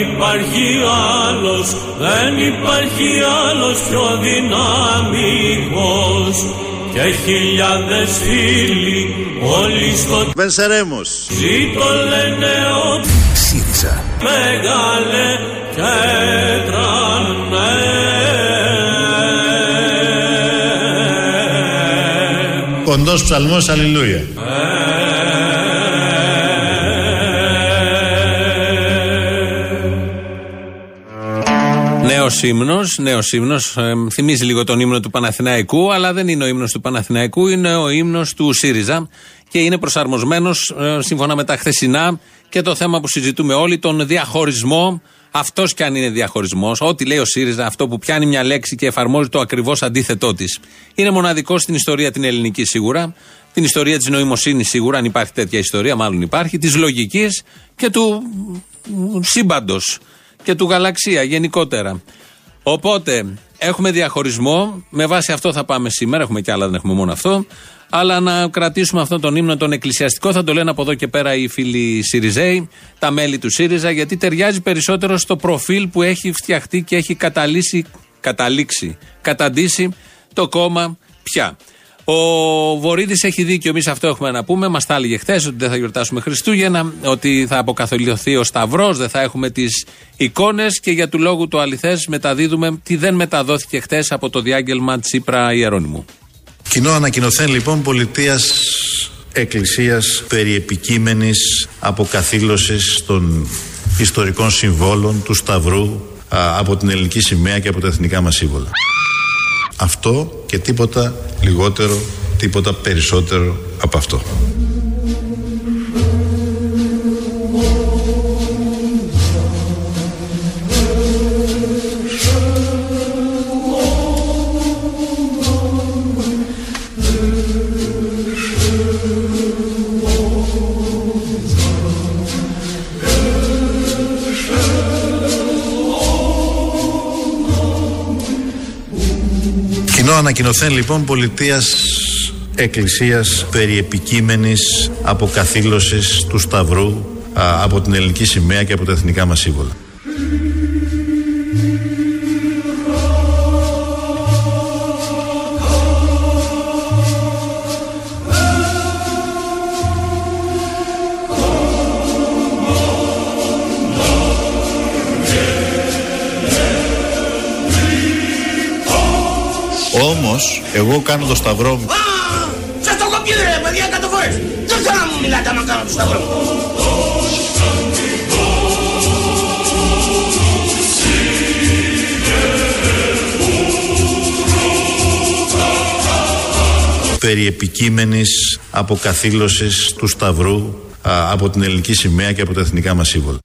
υπάρχει άλλος, δεν υπάρχει άλλος πιο δυναμικός. Και χιλιάδες φίλοι όλοι στο Βενσερέμος Ζήτω λένε ο ΣΥΡΙΖΑ μεγάλε και τρανέ Κοντός ψαλμός Αλληλούια ύμνος, νέος ύμνος. θυμίζει λίγο τον ύμνο του Παναθηναϊκού, αλλά δεν είναι ο ύμνος του Παναθηναϊκού, είναι ο ύμνος του ΣΥΡΙΖΑ και είναι προσαρμοσμένος σύμφωνα με τα χθεσινά και το θέμα που συζητούμε όλοι, τον διαχωρισμό. Αυτός κι αν είναι διαχωρισμός, ό,τι λέει ο ΣΥΡΙΖΑ, αυτό που πιάνει μια λέξη και εφαρμόζει το ακριβώς αντίθετό της. Είναι μοναδικό στην ιστορία την ελληνική σίγουρα, την ιστορία της νοημοσύνης σίγουρα, αν υπάρχει τέτοια ιστορία, μάλλον υπάρχει, της λογικής και του σύμπαντος και του γαλαξία γενικότερα. Οπότε έχουμε διαχωρισμό. Με βάση αυτό θα πάμε σήμερα. Έχουμε κι άλλα, δεν έχουμε μόνο αυτό. Αλλά να κρατήσουμε αυτόν τον ύμνο τον εκκλησιαστικό. Θα το λένε από εδώ και πέρα οι φίλοι Σιριζέοι, τα μέλη του ΣΥΡΙΖΑ, γιατί ταιριάζει περισσότερο στο προφίλ που έχει φτιαχτεί και έχει καταλήξει, καταλήξει, καταντήσει το κόμμα πια. Ο Βορύδης έχει δίκιο, εμείς αυτό έχουμε να πούμε. Μας τα έλεγε χθες ότι δεν θα γιορτάσουμε Χριστούγεννα, ότι θα αποκαθολιωθεί ο Σταυρός, δεν θα έχουμε τις εικόνες και για του λόγου το αληθές μεταδίδουμε τι δεν μεταδόθηκε χθες από το διάγγελμα Τσίπρα Ιερώνυμου. Κοινό ανακοινωθέν λοιπόν πολιτείας εκκλησίας περί επικείμενης αποκαθήλωσης των ιστορικών συμβόλων του Σταυρού α, από την ελληνική σημαία και από τα εθνικά μας σύμβολα. Αυτό και τίποτα λιγότερο, τίποτα περισσότερο από αυτό. Ανακοινωθέν λοιπόν πολιτείας εκκλησίας περί επικείμενης αποκαθήλωσης του Σταυρού α, από την ελληνική σημαία και από τα εθνικά μας σύμβολα. Όμως εγώ κάνω το σταυρό μου Σας το έχω πει ρε παιδιά κάτω φορές. Δεν θέλω να μου μιλάτε άμα κάνω το σταυρό μου. περί επικείμενης αποκαθήλωσης του Σταυρού α, από την ελληνική σημαία και από τα εθνικά μας σύμβολα.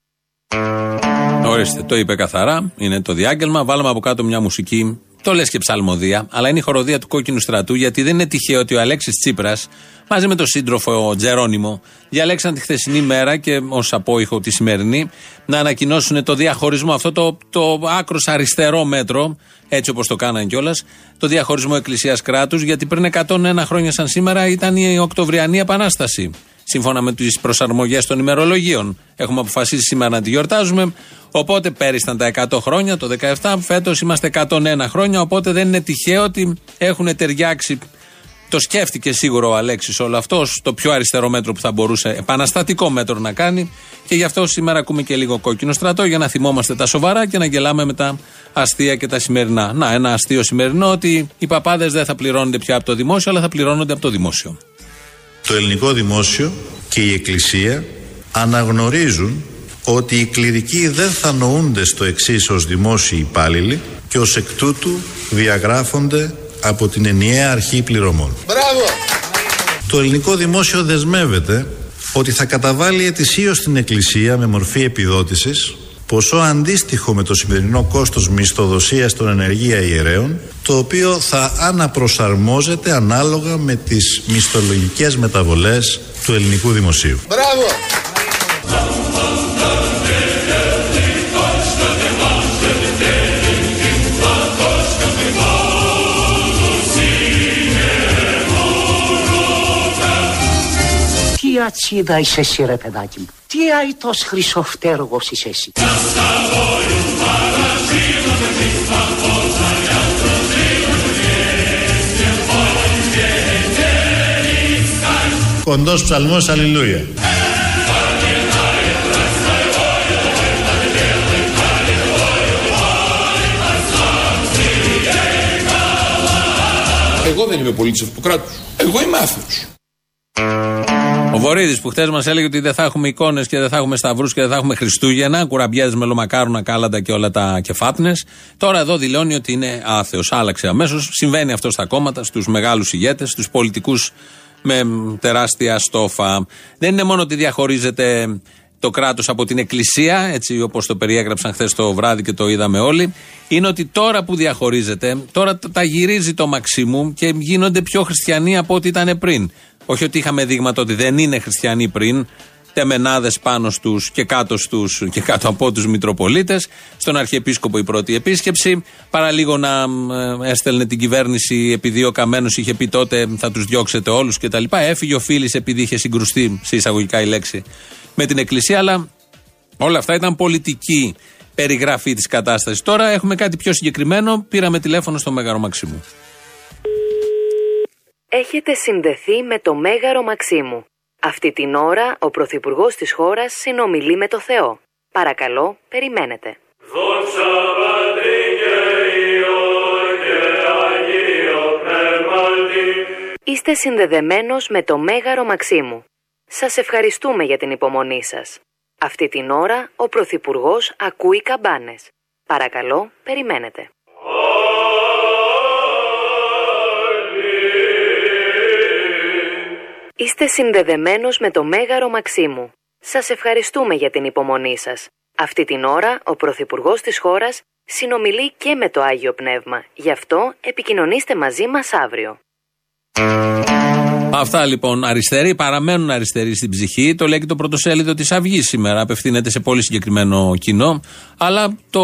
Ορίστε, το είπε καθαρά. Είναι το διάγγελμα. Βάλαμε από κάτω μια μουσική. Το λες και ψαλμοδία, αλλά είναι η χοροδία του κόκκινου στρατού, γιατί δεν είναι τυχαίο ότι ο Αλέξης Τσίπρας μαζί με τον σύντροφο Τζερόνιμο διαλέξαν τη χθεσινή μέρα και ως απόϊχο τη σημερινή να ανακοινώσουν το διαχωρισμό, αυτό το, το άκρος αριστερό μέτρο, έτσι όπως το κάναν κιόλας, το διαχωρισμό Εκκλησίας κράτους, γιατί πριν 101 χρόνια σαν σήμερα ήταν η Οκτωβριανή Επανάσταση. Σύμφωνα με τις προσαρμογές των ημερολογίων. Έχουμε αποφασίσει σήμερα να τη γιορτάζουμε. Οπότε πέρυσι ήταν τα 100 χρόνια, το 17, φέτος είμαστε 101 χρόνια. Οπότε δεν είναι τυχαίο ότι έχουν ταιριάξει. Το σκέφτηκε σίγουρο ο Αλέξης όλο αυτό, το πιο αριστερό μέτρο που θα μπορούσε, επαναστατικό μέτρο να κάνει. Και γι' αυτό σήμερα ακούμε και λίγο κόκκινο στρατό για να θυμόμαστε τα σοβαρά και να γελάμε με τα αστεία και τα σημερινά. Να, ένα αστείο σημερινό ότι οι παπάδες δεν θα πληρώνονται πια από το δημόσιο, αλλά θα πληρώνονται από το δημόσιο. Το ελληνικό δημόσιο και η Εκκλησία αναγνωρίζουν ότι οι κληρικοί δεν θα νοούνται στο εξής ως δημόσιοι υπάλληλοι και ως εκ τούτου διαγράφονται από την ενιαία αρχή πληρωμών. Μπράβο. Το ελληνικό δημόσιο δεσμεύεται ότι θα καταβάλει ετησίως στην Εκκλησία με μορφή επιδότησης ποσό αντίστοιχο με το σημερινό κόστος μισθοδοσίας των ενεργεία ιερέων το οποίο θα αναπροσαρμόζεται ανάλογα με τις μισθολογικές μεταβολές του ελληνικού δημοσίου. Μπράβο. Τι ατσίδα είσαι εσύ ρε παιδάκι μου. Τι αητός χρυσοφτέργος είσαι εσύ; Κοντός ψαλμός Αλληλούια. Εγώ δεν είμαι πολίτης αυτού του κράτου. Εγώ είμαι άθεο. Ο Βορύδης που χθε μας έλεγε ότι δεν θα έχουμε εικόνες και δεν θα έχουμε σταυρούς και δεν θα έχουμε Χριστούγεννα, κουραμπιέδε με λομακάρουνα, κάλαντα και όλα τα κεφάτνε. Τώρα εδώ δηλώνει ότι είναι άθεος. Άλλαξε αμέσως. Συμβαίνει αυτό στα κόμματα, στους μεγάλους ηγέτες, στους πολιτικούς με τεράστια στόφα. Δεν είναι μόνο ότι διαχωρίζεται το κράτος από την Εκκλησία, έτσι όπως το περιέγραψαν χθες το βράδυ και το είδαμε όλοι, είναι ότι τώρα που διαχωρίζεται, τώρα τα γυρίζει το Μαξίμου και γίνονται πιο χριστιανοί από ό,τι ήταν πριν. Όχι ότι είχαμε δείγματα ότι δεν είναι χριστιανοί πριν, τεμενάδες πάνω στους και κάτω στους και κάτω από τους Μητροπολίτες. Στον Αρχιεπίσκοπο η πρώτη επίσκεψη. Παραλίγο να ε, έστελνε την κυβέρνηση επειδή ο Καμένος είχε πει τότε θα τους διώξετε όλους κτλ. Έφυγε ο Φίλης επειδή είχε συγκρουστεί, σε εισαγωγικά η λέξη, με την Εκκλησία. Αλλά όλα αυτά ήταν πολιτική περιγραφή της κατάστασης. Τώρα έχουμε κάτι πιο συγκεκριμένο. Πήραμε τηλέφωνο στο Μέγαρο Μαξίμου. Έχετε συνδεθεί με το Μέγαρο Μαξίμου. Αυτή την ώρα ο Πρωθυπουργός της χώρας συνομιλεί με το Θεό. Παρακαλώ, περιμένετε. Δόξα Πατρί και Υιό και Αγίο Πνεύματι. Είστε συνδεδεμένος με το Μέγαρο Μαξίμου. Σας ευχαριστούμε για την υπομονή σας. Αυτή την ώρα ο Πρωθυπουργός ακούει καμπάνες. Παρακαλώ, περιμένετε. Είστε συνδεδεμένος με το Μέγαρο Μαξίμου. Σας ευχαριστούμε για την υπομονή σας. Αυτή την ώρα ο Πρωθυπουργός της χώρας συνομιλεί και με το Άγιο Πνεύμα. Γι' αυτό επικοινωνήστε μαζί μας αύριο. Αυτά λοιπόν αριστεροί παραμένουν αριστεροί στην ψυχή. Το λέει και το πρωτοσέλιδο της Αυγής σήμερα. Απευθύνεται σε πολύ συγκεκριμένο κοινό. Αλλά το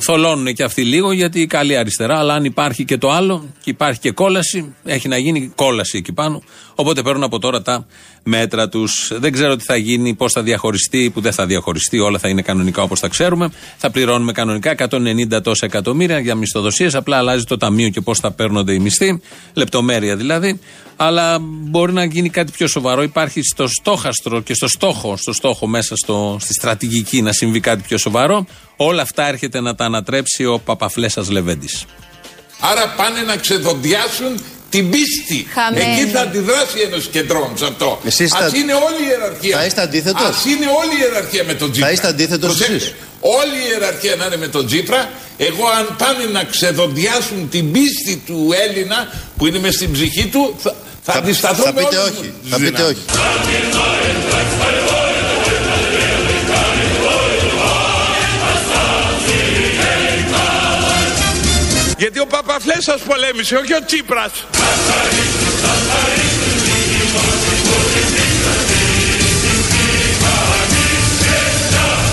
θολώνουν και αυτοί λίγο γιατί η καλή αριστερά. Αλλά αν υπάρχει και το άλλο και υπάρχει και κόλαση, έχει να γίνει κόλαση εκεί πάνω. Οπότε παίρνουν από τώρα τα μέτρα τους. Δεν ξέρω τι θα γίνει, πώς θα διαχωριστεί, που δεν θα διαχωριστεί, όλα θα είναι κανονικά όπως τα ξέρουμε. Θα πληρώνουμε κανονικά 190 τόσα εκατομμύρια για μισθοδοσίες. Απλά αλλάζει το ταμείο και πώς θα παίρνονται οι μισθοί. Λεπτομέρεια δηλαδή. Αλλά μπορεί να γίνει κάτι πιο σοβαρό. Υπάρχει στο στόχαστρο και στο στόχο, στο στόχο μέσα στο, στη στρατηγική να συμβεί κάτι πιο σοβαρό. Όλα αυτά έρχεται να τα ανατρέψει ο Παπαφλέσσα Λεβέντης. Άρα πάνε να ξεδοντιάσουν την πίστη. Χαμένη. Εκεί θα αντιδράσει ένας κεντρών σε αυτό. Εσείς Ας θα- είναι όλη η ιεραρχία. Θα είστε αντίθετος; Ας είναι όλη η ιεραρχία με τον Τζίπρα. είστε αντίθετος Προσέξτε, εσείς; Όλη η ιεραρχία να είναι με τον Τζίπρα. Εγώ αν πάνε να ξεδοντιάσουν την πίστη του Έλληνα που είναι μες στην ψυχή του θα, θα, Θα, αντισταθώ θα με πείτε όλες όχι. τις Θα πείτε δυνάμεις. όχι. Γιατί ο Παπαφλέσσας πολέμησε, όχι ο Τσίπρας.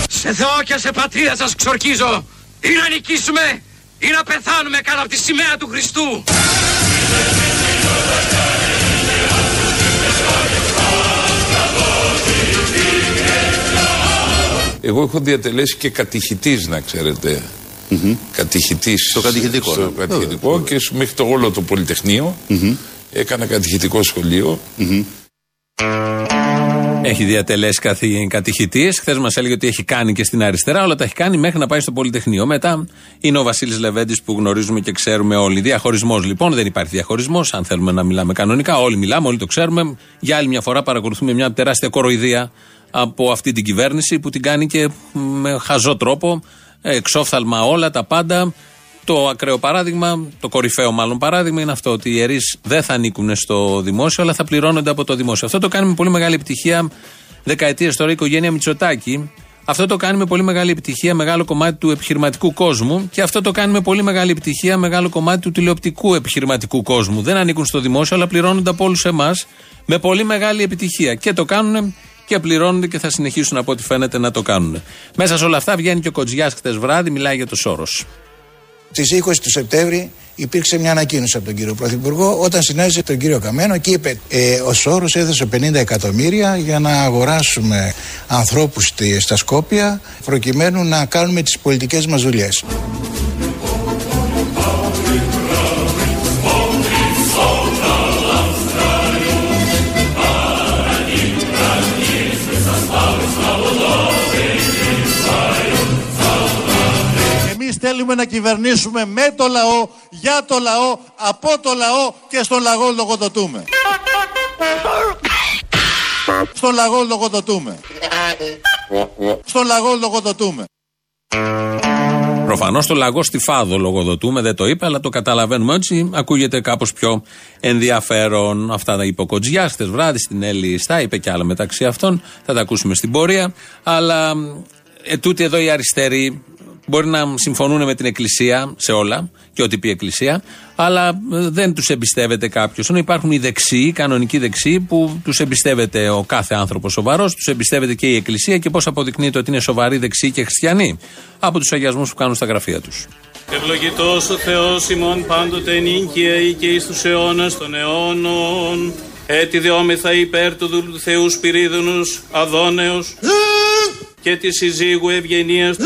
Σε Θεό και σε πατρίδα σας ξορκίζω. Ή να νικήσουμε ή να πεθάνουμε κάτω από τη σημαία του Χριστού. Εγώ έχω διατελέσει και κατηχητής να ξέρετε. Κατηχητής Στο κατηχητικό, στο ναι. κατηχητικό και σ- μέχρι το όλο το πολυτεχνείο. Έκανα κατηχητικό σχολείο. Έχει διατελέσει κατηχητής. Χθες μας έλεγε ότι έχει κάνει και στην αριστερά. Όλα τα έχει κάνει μέχρι να πάει στο Πολυτεχνείο. Μετά είναι ο Βασίλης Λεβέντης που γνωρίζουμε και ξέρουμε όλοι. Διαχωρισμός λοιπόν. Δεν υπάρχει διαχωρισμός. Αν θέλουμε να μιλάμε κανονικά, όλοι μιλάμε, όλοι το ξέρουμε. Για άλλη μια φορά παρακολουθούμε μια τεράστια κοροϊδία από αυτή την κυβέρνηση που την κάνει και με χαζό τρόπο. Εξόφθαλμα όλα τα πάντα. Το ακραίο παράδειγμα, το κορυφαίο μάλλον παράδειγμα είναι αυτό ότι οι ιερείς δεν θα ανήκουν στο δημόσιο, αλλά θα πληρώνονται από το δημόσιο. Αυτό το κάνει με πολύ μεγάλη επιτυχία δεκαετίες τώρα η οικογένεια Μητσοτάκη. Αυτό το κάνει με πολύ μεγάλη επιτυχία μεγάλο κομμάτι του επιχειρηματικού κόσμου και αυτό το κάνει με πολύ μεγάλη επιτυχία μεγάλο κομμάτι του τηλεοπτικού επιχειρηματικού κόσμου. Δεν ανήκουν στο δημόσιο, αλλά πληρώνονται από όλους εμάς με πολύ μεγάλη επιτυχία. Και το κάνουν και πληρώνονται και θα συνεχίσουν από ό,τι φαίνεται να το κάνουν. Μέσα σε όλα αυτά βγαίνει και ο Κοτζιάς χτε βράδυ, μιλάει για το Σόρος. Στις 20 του Σεπτέμβρη υπήρξε μια ανακοίνωση από τον κύριο Πρωθυπουργό όταν συνάντησε τον κύριο Καμένο και είπε ε, ο Σόρος έδωσε 50 εκατομμύρια για να αγοράσουμε ανθρώπους στη- στα Σκόπια προκειμένου να κάνουμε τις πολιτικές μας δουλειές. Θέλουμε να κυβερνήσουμε με το λαό, για το λαό, από το λαό και στον λαό λογοδοτούμε. Στον λαό λογοδοτούμε. Στον λαό λογοδοτούμε. Προφανώς το λαγό στη Φάδο λογοδοτούμε, δεν το είπε, αλλά το καταλαβαίνουμε έτσι. Ακούγεται κάπως πιο ενδιαφέρον. Αυτά τα είπε ο Κοτζιάς χτε βράδυ στην Έλλη Στά, είπε και άλλα μεταξύ αυτών. Θα τα ακούσουμε στην πορεία. Αλλά ε, τούτοι εδώ οι αριστεροί μπορεί να συμφωνούν με την Εκκλησία σε όλα και ό,τι πει η Εκκλησία, αλλά ε, δεν τους εμπιστεύεται κάποιος. Ενώ υπάρχουν οι δεξιοί, οι κανονικοί δεξιοί, που τους εμπιστεύεται ο κάθε άνθρωπος σοβαρός, τους εμπιστεύεται και η Εκκλησία και πώς αποδεικνύεται ότι είναι σοβαροί δεξιοί και χριστιανοί από τους αγιασμούς που κάνουν στα γραφεία τους. Ευλογητός ο Θεός ημών πάντοτε νίκαιη και εις τους αιώνας των αιώνων. Έτσι δεόμεθα υπέρ του δούλου του Θεού Σπυρίδωνος Αδόνεως και της συζύγου ευγενίας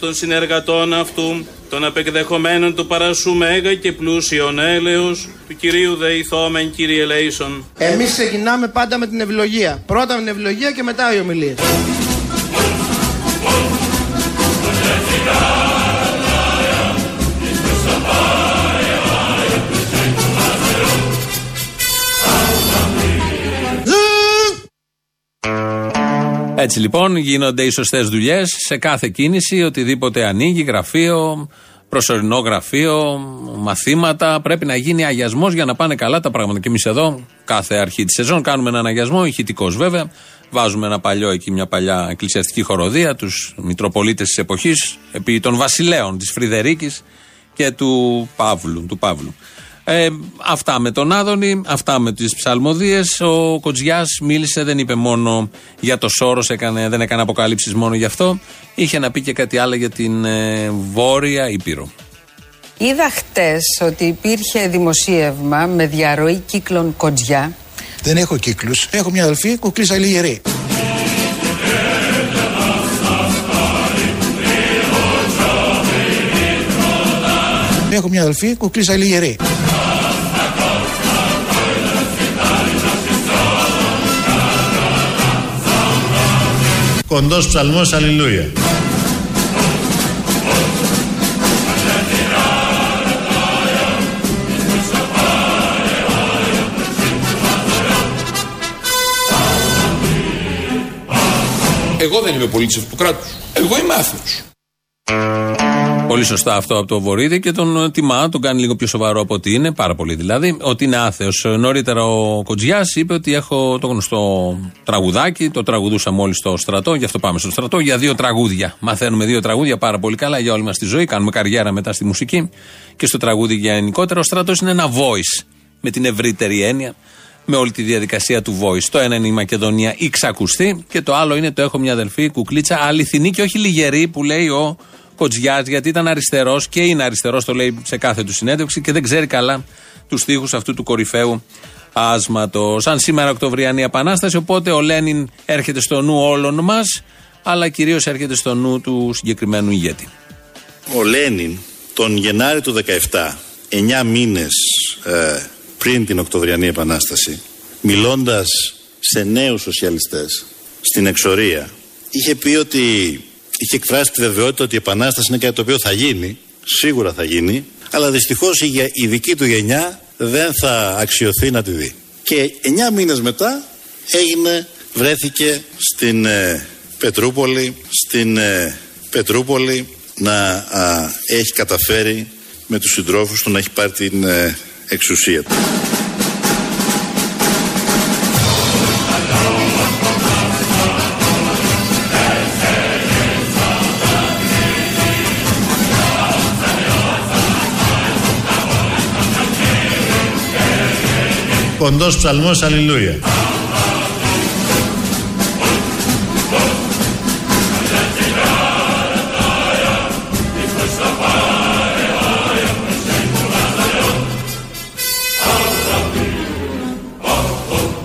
των συνεργατών αυτού, των απεκδεχομένων του παρασού μέγα και πλούσιον έλεος, του Κυρίου Δεϊθόμεν Κύριε Λέησον. Εμείς ξεκινάμε πάντα με την ευλογία. Πρώτα με την ευλογία και μετά οι ομιλίες. Έτσι λοιπόν γίνονται οι σωστές δουλειές σε κάθε κίνηση, οτιδήποτε ανοίγει, γραφείο, προσωρινό γραφείο, μαθήματα. Πρέπει να γίνει αγιασμός για να πάνε καλά τα πράγματα. Και εμείς εδώ, κάθε αρχή της σεζόν, κάνουμε έναν αγιασμό, ηχητικός βέβαια. Βάζουμε ένα παλιό εκεί, μια παλιά εκκλησιαστική χοροδία, τους Μητροπολίτες της εποχής, επί των βασιλέων της Φρυδερίκης και του Παύλου. Του Παύλου. Ε, αυτά με τον Άδωνη, αυτά με τις ψαλμοδίες. Ο Κοτζιάς μίλησε, δεν είπε μόνο για το Σόρος, έκανε, δεν έκανε αποκαλύψεις μόνο γι' αυτό. Είχε να πει και κάτι άλλο για την ε, Βόρεια Ήπειρο. Είδα χτες ότι υπήρχε δημοσίευμα με διαρροή κύκλων κοντζιά. Δεν έχω κύκλους. Έχω μια αδελφή κουκλίσα λιγερή. Έχω μια αδελφή κουκλίσα λιγερή. Κοντός ψαλμός, αλληλούια. Εγώ δεν είμαι πολίτη αυτού του κράτου. Εγώ είμαι άθεο. Πολύ σωστά αυτό από το Βορύδη και τον ε, τιμά, τον κάνει λίγο πιο σοβαρό από ότι είναι, πάρα πολύ δηλαδή, ότι είναι άθεος. Νωρίτερα ο Κοτζιάς είπε ότι έχω το γνωστό τραγουδάκι, το τραγουδούσα μόλις στο στρατό, γι' αυτό πάμε στο στρατό, για δύο τραγούδια. Μαθαίνουμε δύο τραγούδια πάρα πολύ καλά για όλη μας τη ζωή, κάνουμε καριέρα μετά στη μουσική και στο τραγούδι γενικότερα. Ο στρατός είναι ένα voice, με την ευρύτερη έννοια, με όλη τη διαδικασία του voice. Το ένα είναι η Μακεδονία η ξακουστή και το άλλο είναι το έχω μια αδελφή κουκλίτσα αληθινή και όχι λιγερή που λέει ο Κοτζιάς, γιατί ήταν αριστερός και είναι αριστερός, το λέει σε κάθε του συνέντευξη και δεν ξέρει καλά τους στίχους αυτού του κορυφαίου άσματος. Σαν σήμερα Οκτωβριανή Επανάσταση, οπότε ο Λένιν έρχεται στο νου όλων μας, αλλά κυρίως έρχεται στο νου του συγκεκριμένου ηγέτη. Ο Λένιν τον Γενάρη του 17, 9 μήνες ε, πριν την Οκτωβριανή Επανάσταση, μιλώντας σε νέους σοσιαλιστές στην εξορία, είχε πει ότι είχε εκφράσει τη βεβαιότητα ότι η Επανάσταση είναι κάτι το οποίο θα γίνει, σίγουρα θα γίνει, αλλά δυστυχώς η, γε- η δική του γενιά δεν θα αξιωθεί να τη δει. Και 9 μήνες μετά έγινε, βρέθηκε στην ε, Πετρούπολη, στην ε, Πετρούπολη να α, έχει καταφέρει με τους συντρόφους του να έχει πάρει την ε, εξουσία του. Κοντός ψαλμός, αλληλούια.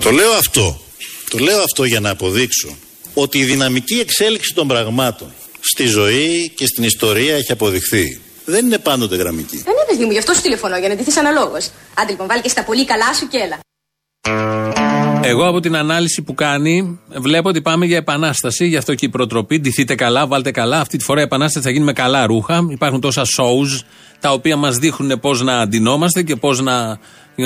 Το λέω αυτό, το λέω αυτό για να αποδείξω ότι η δυναμική εξέλιξη των πραγμάτων στη ζωή και στην ιστορία έχει αποδειχθεί. Δεν είναι πάντοτε γραμμική. Δεν είναι παιδί μου, γι' αυτό σου τηλεφωνώ, για να ντυθείς αναλόγως. Άντε λοιπόν, βάλει και στα πολύ καλά σου και έλα. Εγώ από την ανάλυση που κάνει βλέπω ότι πάμε για επανάσταση. Γι' αυτό και η προτροπή. Ντυθείτε καλά, βάλτε καλά. Αυτή τη φορά η επανάσταση θα γίνει με καλά ρούχα. Υπάρχουν τόσα shows τα οποία μας δείχνουν πώς να αντινόμαστε και πώς να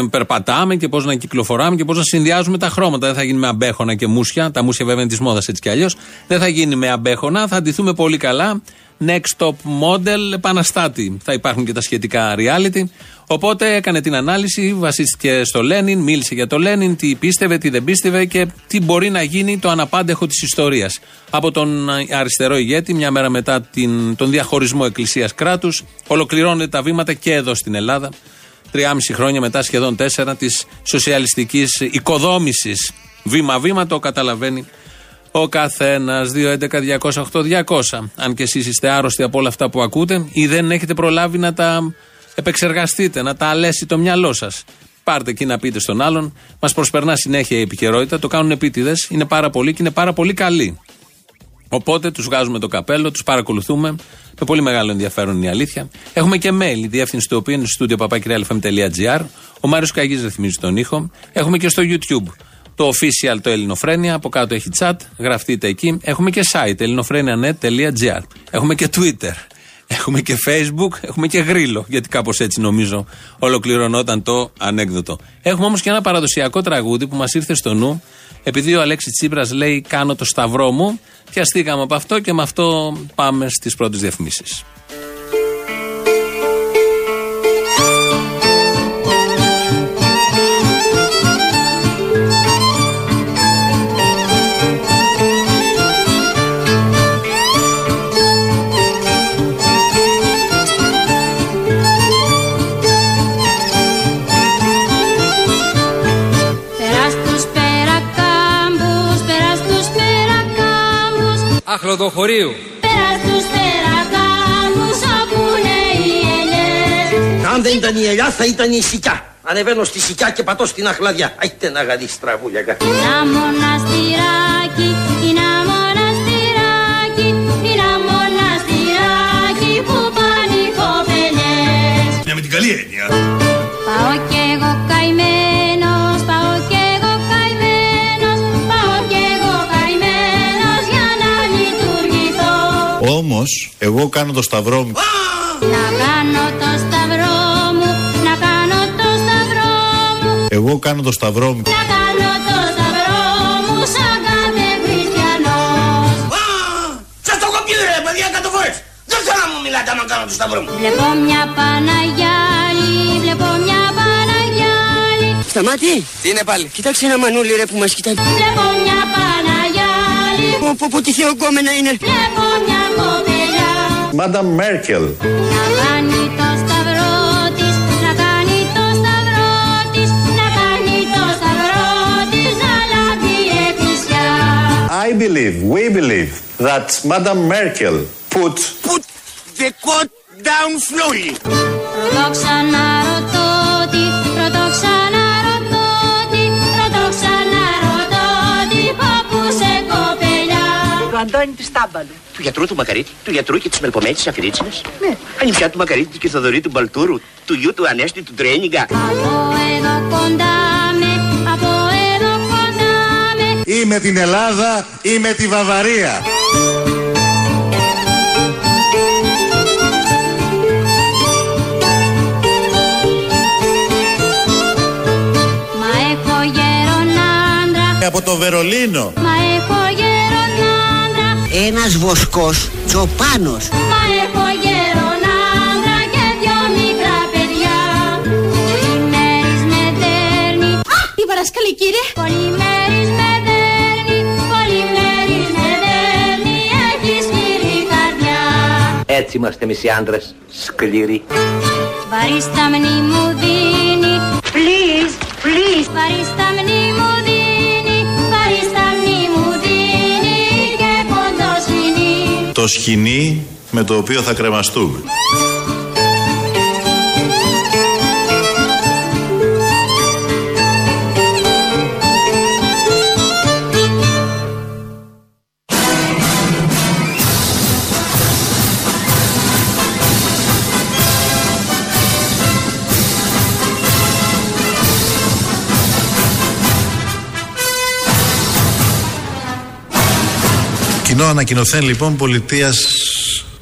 περπατάμε και πώς να κυκλοφοράμε και πώς να συνδυάζουμε τα χρώματα. Δεν θα γίνει με αμπέχωνα και μουσια. Τα μουσια βέβαια είναι της μόδας έτσι κι αλλιώς. Δεν θα γίνει με αμπέχωνα. Θα αντιθούμε πολύ καλά. Next top model, επαναστάτη. Θα υπάρχουν και τα σχετικά reality. Οπότε έκανε την ανάλυση, βασίστηκε στο Λένιν, μίλησε για το Λένιν, τι πίστευε, τι δεν πίστευε και τι μπορεί να γίνει το αναπάντεχο της ιστορίας. Από τον αριστερό ηγέτη, μια μέρα μετά την, τον διαχωρισμό εκκλησία-κράτου, ολοκληρώνεται τα βήματα και εδώ στην Ελλάδα. Τριάμιση χρόνια μετά, σχεδόν τέσσερα, της σοσιαλιστικής οικοδόμησης. Βήμα-βήμα το καταλαβαίνει ο καθένας. 2.11.208.200. Αν και εσείς είστε άρρωστοι από όλα αυτά που ακούτε ή δεν έχετε προλάβει να τα επεξεργαστείτε, να τα αλέσει το μυαλό σας. Πάρτε εκεί να πείτε στον άλλον. Μας προσπερνά συνέχεια η επικαιρότητα. Το κάνουν επίτηδες. Είναι πάρα πολύ και είναι πάρα πολύ καλοί. Οπότε τους βγάζουμε το καπέλο, τους παρακολουθούμε. Με πολύ μεγάλο ενδιαφέρον είναι η αλήθεια. Έχουμε και mail, η διεύθυνση του οποίου είναι στο studio Ο Μάριος Καγής ρυθμίζει τον ήχο. Έχουμε και στο YouTube το official το Ελληνοφρένια. Από κάτω έχει chat, γραφτείτε εκεί. Έχουμε και site ελληνοφρένια.net.gr. Έχουμε και Twitter. Έχουμε και Facebook, έχουμε και γρίλο, γιατί κάπως έτσι νομίζω ολοκληρωνόταν το ανέκδοτο. Έχουμε όμως και ένα παραδοσιακό τραγούδι που μας ήρθε στο νου, επειδή ο Αλέξης Τσίπρας λέει Κάνω το σταυρό μου. Πιαστήκαμε από αυτό και με αυτό πάμε στις πρώτες διαφημίσεις. Αχλοδοχωρίου. Πέρα στους περακάμους όπου είναι οι ελιές. Αν δεν ήταν η ελιά θα ήταν η σικιά. Ανεβαίνω στη σικιά και πατώ στην αχλαδιά. Άιτε να γαδεί στραβούλια κα. Ένα μοναστηράκι, ένα μοναστηράκι, ένα μοναστηράκι που πάνε οι κοπελιές. Μια με την καλή έννοια. Πάω κι εγώ καημένος, Όμως, εγώ κάνω το σταυρό μου. Να κάνω το σταυρό μου, να κάνω το σταυρό μου, Εγώ κάνω το σταυρό μου. να κάνω το σταυρό μου σαν κάθε χριστιανός. Σας το έχω πει ρε παιδιά εκατό φορές. Δεν θέλω να μου μιλάτε άμα κάνω το σταυρό μου. Βλέπω μια Παναγιάλη, βλέπω μια Παναγιάλη, Σταμάτη. Τι είναι πάλι; Κοίταξε ένα μανούλι ρε που μας κοιτάει. βλέπω μια Παναγιάλη, Πω πω πω τι θεοκόμενα είναι. βλέπω μια κοπελιά. Μάνταμ Μέρκελ. Να κάνει το σταυρό της, να κάνει το σταυρό της, να κάνει το σταυρό της, να λάβει εκκλησιά. I believe, we believe that Madam Merkel put Put the coat down slowly. Ρωτώ ξαναρωτώ τι, Του Αντώνη του Στάμπαλου. Του γιατρού του Μακαρίτη, του γιατρού και της Μελπομέτης της Αφιρίτσινας. Ναι. Ανιψιά του Μακαρίτη και Θοδωρή του Μπαλτούρου, του γιου του Ανέστη του Τρένιγκα. Από εδώ κοντά με, από εδώ κοντά με, Ή με την Ελλάδα ή με τη Βαβαρία. μα έχω γέρον άντρα, από το Βερολίνο. μα έχω γέρον άντρα, Ένας βοσκός τσοπάνος. μα έχω γέρον άντρα και δυο μικρά παιδιά. Πολυμέρης με δέρνει, Τι παρασκαλεί κύριε. πολυμέρης με δέρνει, πολυμέρης με δέρνει, έχει σκληρή καρδιά. Έτσι είμαστε εμείς οι άντρες, σκληροί. Βαρίσταμνη μου δίνει Please, please. Βαρίσταμνη Το σκηνή με το οποίο θα κρεμαστούμε. Κοινό ανακοινωθέν λοιπόν πολιτείας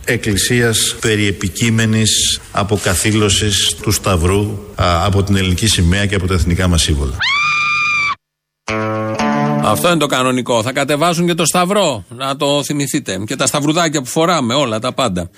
εκκλησίας περί επικείμενης αποκαθήλωσης του Σταυρού α, από την ελληνική σημαία και από τα εθνικά μας σύμβολα. Αυτό είναι το κανονικό. Θα κατεβάσουν και το σταυρό. Να το θυμηθείτε. Και τα σταυρουδάκια που φοράμε, όλα τα πάντα.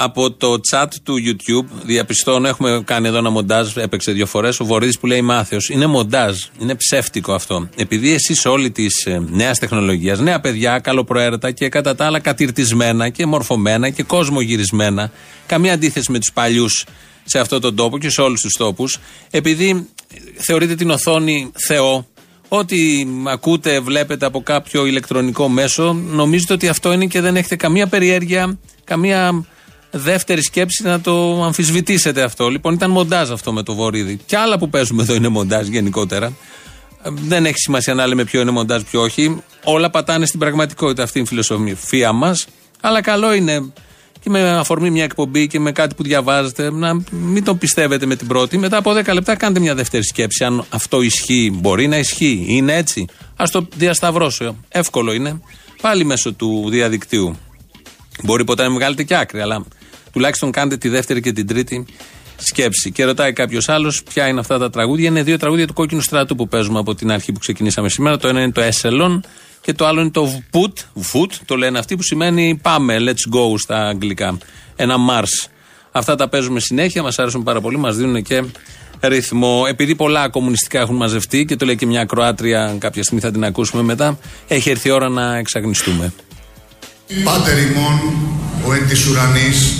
Από το chat του YouTube διαπιστώνω, έχουμε κάνει εδώ ένα μοντάζ, έπαιξε δύο φορές. Ο Βορύδης που λέει Μάθιο. Είναι μοντάζ. Είναι ψεύτικο αυτό. Επειδή εσείς όλοι της ε, νέας τεχνολογίας, νέα παιδιά, καλοπροαίρετα και κατά τα άλλα κατηρτισμένα και μορφωμένα και κοσμογυρισμένα, καμία αντίθεση με τους παλιούς σε αυτόν τον τόπο και σε όλους τους τόπους, επειδή θεωρείτε την οθόνη Θεό, Ό,τι ακούτε, βλέπετε από κάποιο ηλεκτρονικό μέσο, νομίζετε ότι αυτό είναι και δεν έχετε καμία περιέργεια, καμία δεύτερη σκέψη να το αμφισβητήσετε αυτό. Λοιπόν, ήταν μοντάζ αυτό με το Βορύδι. Και άλλα που παίζουμε εδώ είναι μοντάζ γενικότερα. Ε, Δεν έχει σημασία να λέμε ποιο είναι μοντάζ, ποιο όχι. Όλα πατάνε στην πραγματικότητα αυτή η φιλοσοφία μας. Αλλά καλό είναι και με αφορμή μια εκπομπή και με κάτι που διαβάζετε να μην το πιστεύετε με την πρώτη. Μετά από 10 λεπτά κάντε μια δεύτερη σκέψη. Αν αυτό ισχύει, μπορεί να ισχύει, είναι έτσι. Α το διασταυρώσω. Εύκολο είναι. Πάλι μέσω του διαδικτύου. Μπορεί ποτέ να μην βγάλετε και άκρη, αλλά τουλάχιστον κάντε τη δεύτερη και την τρίτη σκέψη. Και ρωτάει κάποιος άλλος ποια είναι αυτά τα τραγούδια. Είναι δύο τραγούδια του κόκκινου στρατού που παίζουμε από την αρχή που ξεκινήσαμε σήμερα. Το ένα είναι το Έσελον και το άλλο είναι το Put, Foot, το λένε αυτοί που σημαίνει πάμε, let's go στα αγγλικά. Ένα Mars. Αυτά τα παίζουμε συνέχεια, μας άρεσουν πάρα πολύ, μας δίνουν και ρυθμό. Επειδή πολλά κομμουνιστικά έχουν μαζευτεί και το λέει και μια Κροάτρια, κάποια στιγμή θα την ακούσουμε μετά, έχει έρθει η ώρα να εξαγνιστούμε. Πάτερ ημών, ο εν της ουρανής,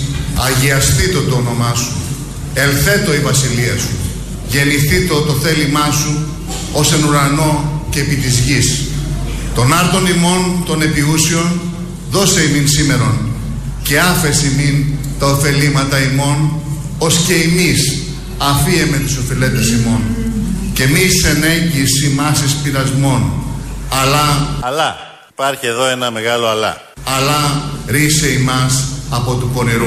αγιαστήτω το όνομά σου, ελθέτω η βασιλεία σου, γεννηθήτω το θέλημά σου, ως εν ουρανό και επί της γης. Τον άρτον ημών των επιούσιων, δώσε ημίν σήμερον, και άφεση ημίν τα ωφελήματα ημών, ως και ημείς αφίε με τους οφειλέτες ημών. Και μη ενέγγις ημάς εις πειρασμών, αλλά, Αλλά, υπάρχει εδώ ένα μεγάλο αλλά. αλλά ρίσε ημάς από του πονηρού.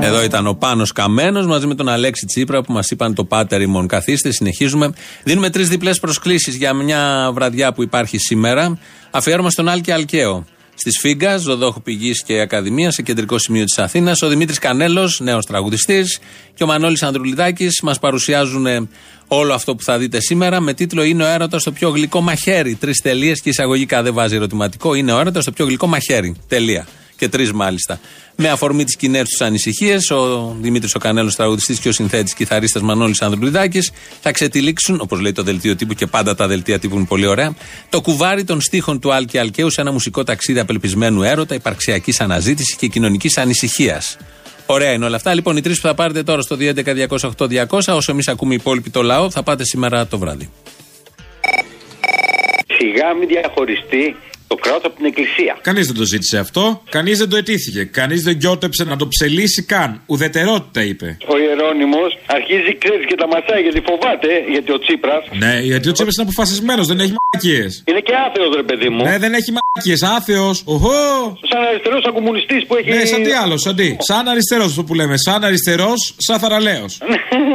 Εδώ ήταν ο Πάνος Καμένος μαζί με τον Αλέξη Τσίπρα που μας είπαν το πάτερ ημών. Καθίστε, συνεχίζουμε. Δίνουμε τρεις διπλές προσκλήσεις για μια βραδιά που υπάρχει σήμερα. Αφιέρωμα στον Άλκη Αλκαίο. Στη Σφίγγα, Ζωδόχου Πηγής και Ακαδημίας, σε κεντρικό σημείο της Αθήνας. Ο Δημήτρης Κανέλος, νέος τραγουδιστής, και ο Μανώλης Ανδρουλιδάκης μας παρουσιάζουν ε, όλο αυτό που θα δείτε σήμερα με τίτλο Είναι ο έρωτας στο πιο γλυκό μαχαίρι. Τρεις τελείες και εισαγωγικά δεν βάζει ερωτηματικό. Είναι ο έρωτας στο πιο γλυκό μαχαίρι. Τελεία. Και τρεις μάλιστα. Με αφορμή τι κοινέ του ανησυχίες, ο Δημήτρης ο Κανέλος, τραγουδιστής και ο συνθέτης κιθαρίστας Μανώλης Ανδρουλιδάκης, θα ξετυλίξουν, όπως λέει το δελτίο τύπου και πάντα τα δελτία τύπου είναι πολύ ωραία, το κουβάρι των στίχων του Άλκη Αλκαίους σε ένα μουσικό ταξίδι απελπισμένου έρωτα, υπαρξιακής αναζήτησης και κοινωνικής ανησυχίας. Ωραία είναι όλα αυτά. Λοιπόν, οι τρεις που θα πάρετε τώρα στο 211-208-200, όσο εμείς ακούμε οι υπόλοιποι το λαό, θα πάτε σήμερα το βράδυ. Σιγά μην διαχωριστεί το κράτος από την εκκλησία. Κανείς δεν το ζήτησε αυτό. Κανείς δεν το ετήθηκε. Κανείς δεν γιώτεψε να το ψελίσει καν. Ουδετερότητα είπε. Ο Ιερόνιμο αρχίζει, ξέρει, και τα μασάει γιατί φοβάται, γιατί ο Τσίπρα. Ναι, γιατί ο Τσίπρας είναι αποφασισμένος, δεν έχει μαλακίες. Είναι και άθεος, ρε παιδί μου. Ναι, δεν έχει μαλακίες. Άθεος. Οχο! Σαν αριστερός ακομμουνιστή που έχει. Ναι, σαν τι άλλος, σαν τι. Σαν αριστερός αυτό που λέμε. Σαν αριστερός, σαν θαραλέος.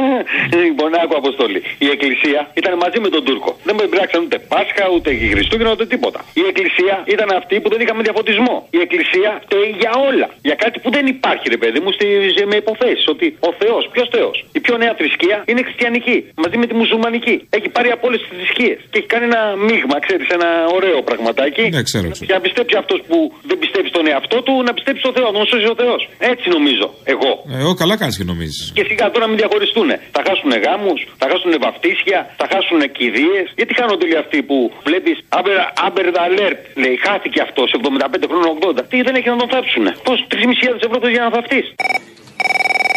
λοιπόν, άκου αποστολή. Η εκκλησία ήταν μαζί με τον Τούρκο. Δεν πειράξαν ούτε Πάσχα, ούτε Χριστούγεννα, ούτε τίποτα. Η εκκλησία ήταν αυτή που δεν είχαμε διαφωτισμό. Η εκκλησία φταίει για όλα. Για κάτι που δεν υπάρχει, ρε παιδί μου, στη, με υποθέσεις. Ότι ο Θεός, ποιος Θεός; Η πιο νέα θρησκεία είναι χριστιανική. Μαζί με τη μουσουλμανική. Έχει πάρει από όλες τις θρησκείες. Και έχει κάνει ένα μείγμα, ξέρεις, ένα ωραίο πραγματάκι. Ναι, ξέρω. Για να πιστέψει αυτός που δεν πιστεύει στον εαυτό του, να πιστέψει στον Θεός, να τον σώσει ο Θεός. Έτσι νομίζω. Εγώ. Ε, Εγώ καλά κάνεις και νομίζεις. Και σιγά τώρα μην διαχωριστούν. Θα χάσουν γάμους, θα χάσουν βαφτίσια, θα χάσουν κηδείες. Γιατί χάνονται όλοι αυτοί που βλέπεις Amber Alert, λέει, χάθηκε αυτός 75 χρόνων 80. Τι δεν έχει να τον θάψουν. Πώς 3.500 ευρώ το για να θαυτείς;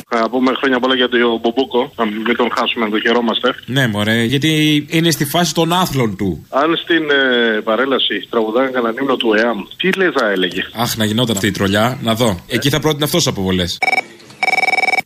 Θα πούμε χρόνια πολλά για τον Μπομπούκο. Να μην τον χάσουμε, να τον χαιρόμαστε. Ναι, μωρέ, γιατί είναι στη φάση των άθλων του. Αν στην ε, παρέλαση τραγουδάγαν κανέναν ύμνο του ΕΑΜ, τι λε θα έλεγε; Αχ, να γινόταν αυτή η τρολιά, να δω. Εκεί θα πρότεινε αυτός αποβολές.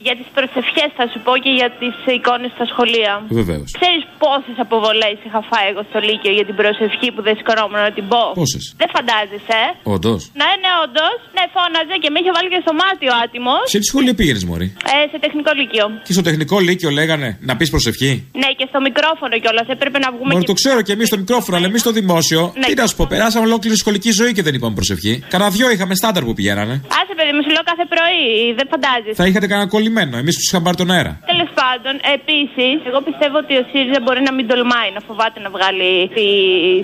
Για τις προσευχές θα σου πω και για τις εικόνες στα σχολεία. Βεβαίως. Ξέρεις πόσες αποβολές είχα φάει εγώ στο Λύκειο για την προσευχή που δεν σηκωνόμουν να την πω; Πόσες; Δεν φαντάζεσαι. Όντως. Ναι, ναι, όντως. Ναι, φώναζε και με είχε βάλει και στο μάτιο άτιμος. Σε τι σχολείο πήγαινε, Μωρή; Ε, σε τεχνικό λύκειο. Και στο τεχνικό λύκειο λέγανε να πεις προσευχή; Ναι, και στο μικρόφωνο κιόλας. Έπρεπε να βγούμε Μωρή και. το ξέρω και εμείς στο μικρόφωνο, αλλά εμείς στο δημόσιο. Ναι. Τι να σου πω, περάσαμε ολόκληρη σχολική ζωή και δεν είπαμε προσευχή. Κανα δυο είχαμε στάνταρ που πηγαίνανε. Άσε, παιδί μου, σου λέω κάθε πρωί. Δεν φαντάζεσαι. Θα είχατε κανένα κολλημένο. Εμείς τους είχαμε πάρει τον αέρα. Τέλος πάντων, επίσης, εγώ πιστεύω ότι ο ΣΥΡΙΖΑ μπορεί να μην τολμάει να φοβάται να βγάλει τι